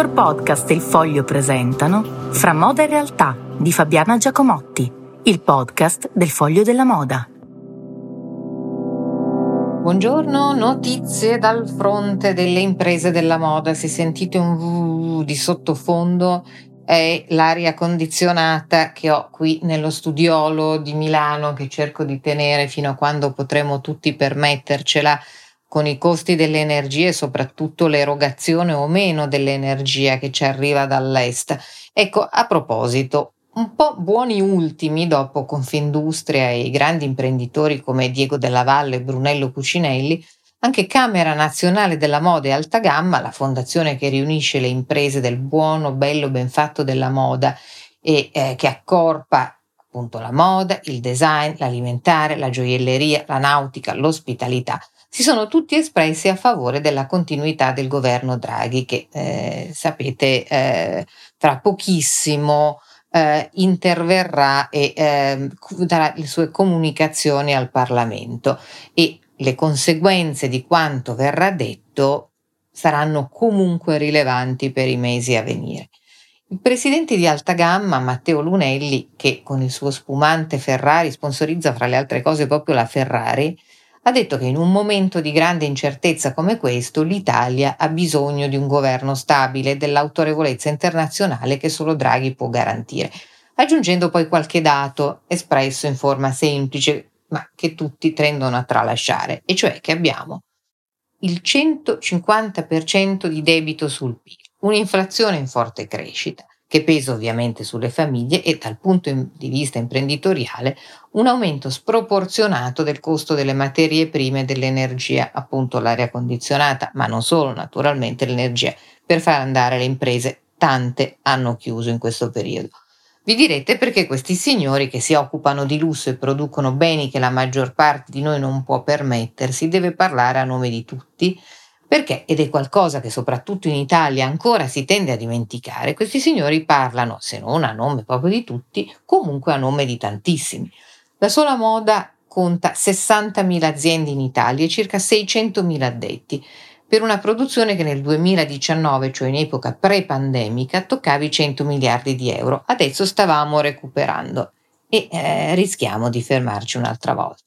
Dottor Podcast e Il Foglio presentano Fra moda e realtà di Fabiana Giacomotti, il podcast del Foglio della Moda. Buongiorno, notizie dal fronte delle imprese della moda. Se sentite un v di sottofondo è l'aria condizionata che ho qui nello studiolo di Milano che cerco di tenere fino a quando potremo tutti permettercela con i costi dell'energia e soprattutto l'erogazione o meno dell'energia che ci arriva dall'est. Ecco, a proposito, un po' buoni ultimi dopo Confindustria e i grandi imprenditori come Diego Della Valle e Brunello Cucinelli, anche Camera Nazionale della Moda e Alta Gamma, la fondazione che riunisce le imprese del buono, bello, ben fatto della moda e eh, che accorpa appunto la moda, il design, l'alimentare, la gioielleria, la nautica, l'ospitalità, si sono tutti espressi a favore della continuità del governo Draghi che eh, sapete eh, tra pochissimo eh, interverrà e ehm, darà le sue comunicazioni al Parlamento e le conseguenze di quanto verrà detto saranno comunque rilevanti per i mesi a venire. Il presidente di alta gamma, Matteo Lunelli, che con il suo spumante Ferrari sponsorizza fra le altre cose proprio la Ferrari, ha detto che in un momento di grande incertezza come questo l'Italia ha bisogno di un governo stabile e dell'autorevolezza internazionale che solo Draghi può garantire, aggiungendo poi qualche dato espresso in forma semplice ma che tutti tendono a tralasciare, e cioè che abbiamo il 150% di debito sul PIL, un'inflazione in forte crescita, che pesa ovviamente sulle famiglie e dal punto di vista imprenditoriale un aumento sproporzionato del costo delle materie prime e dell'energia, appunto l'aria condizionata, ma non solo naturalmente l'energia, per far andare le imprese, tante hanno chiuso in questo periodo. Vi direte perché questi signori che si occupano di lusso e producono beni che la maggior parte di noi non può permettersi, deve parlare a nome di tutti, perché, ed è qualcosa che soprattutto in Italia ancora si tende a dimenticare, questi signori parlano, se non a nome proprio di tutti, comunque a nome di tantissimi. La sola moda conta 60.000 aziende in Italia e circa 600.000 addetti, per una produzione che nel 2019, cioè in epoca pre-pandemica, toccava i 100 miliardi di euro. Adesso stavamo recuperando e eh, rischiamo di fermarci un'altra volta.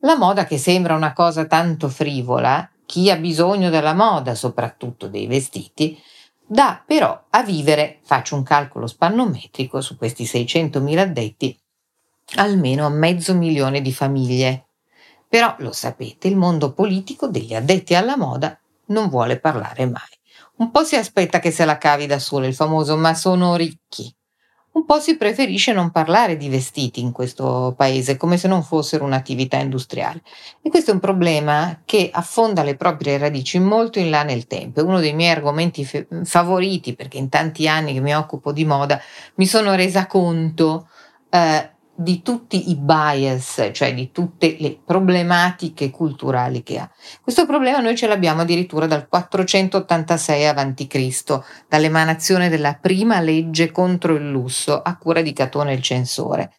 La moda che sembra una cosa tanto frivola, chi ha bisogno della moda, soprattutto dei vestiti, dà però a vivere, faccio un calcolo spannometrico su questi 600.000 addetti, almeno a mezzo milione di famiglie. Però lo sapete, il mondo politico degli addetti alla moda non vuole parlare mai. Un po' si aspetta che se la cavi da solo il famoso ma sono ricchi un po' si preferisce non parlare di vestiti in questo paese, come se non fossero un'attività industriale. E questo è un problema che affonda le proprie radici molto in là nel tempo. È uno dei miei argomenti fe- favoriti, perché in tanti anni che mi occupo di moda mi sono resa conto eh, di tutti i bias, cioè di tutte le problematiche culturali che ha. Questo problema noi ce l'abbiamo addirittura dal 486 a.C., dall'emanazione della prima legge contro il lusso a cura di Catone il censore.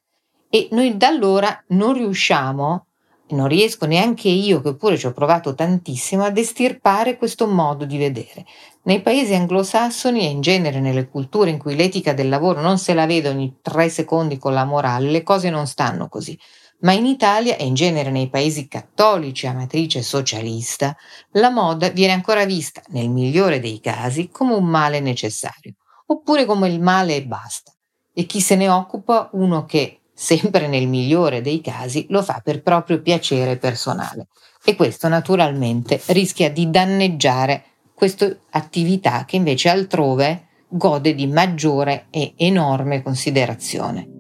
E noi da allora non riusciamo, non riesco neanche io, che pure ci ho provato tantissimo, ad estirpare questo modo di vedere. Nei paesi anglosassoni e in genere nelle culture in cui l'etica del lavoro non se la vede ogni tre secondi con la morale, le cose non stanno così. Ma in Italia e in genere nei paesi cattolici a matrice socialista, la moda viene ancora vista, nel migliore dei casi, come un male necessario, oppure come il male e basta. E chi se ne occupa uno che, sempre nel migliore dei casi, lo fa per proprio piacere personale. E questo naturalmente rischia di danneggiare questa attività che invece altrove gode di maggiore e enorme considerazione.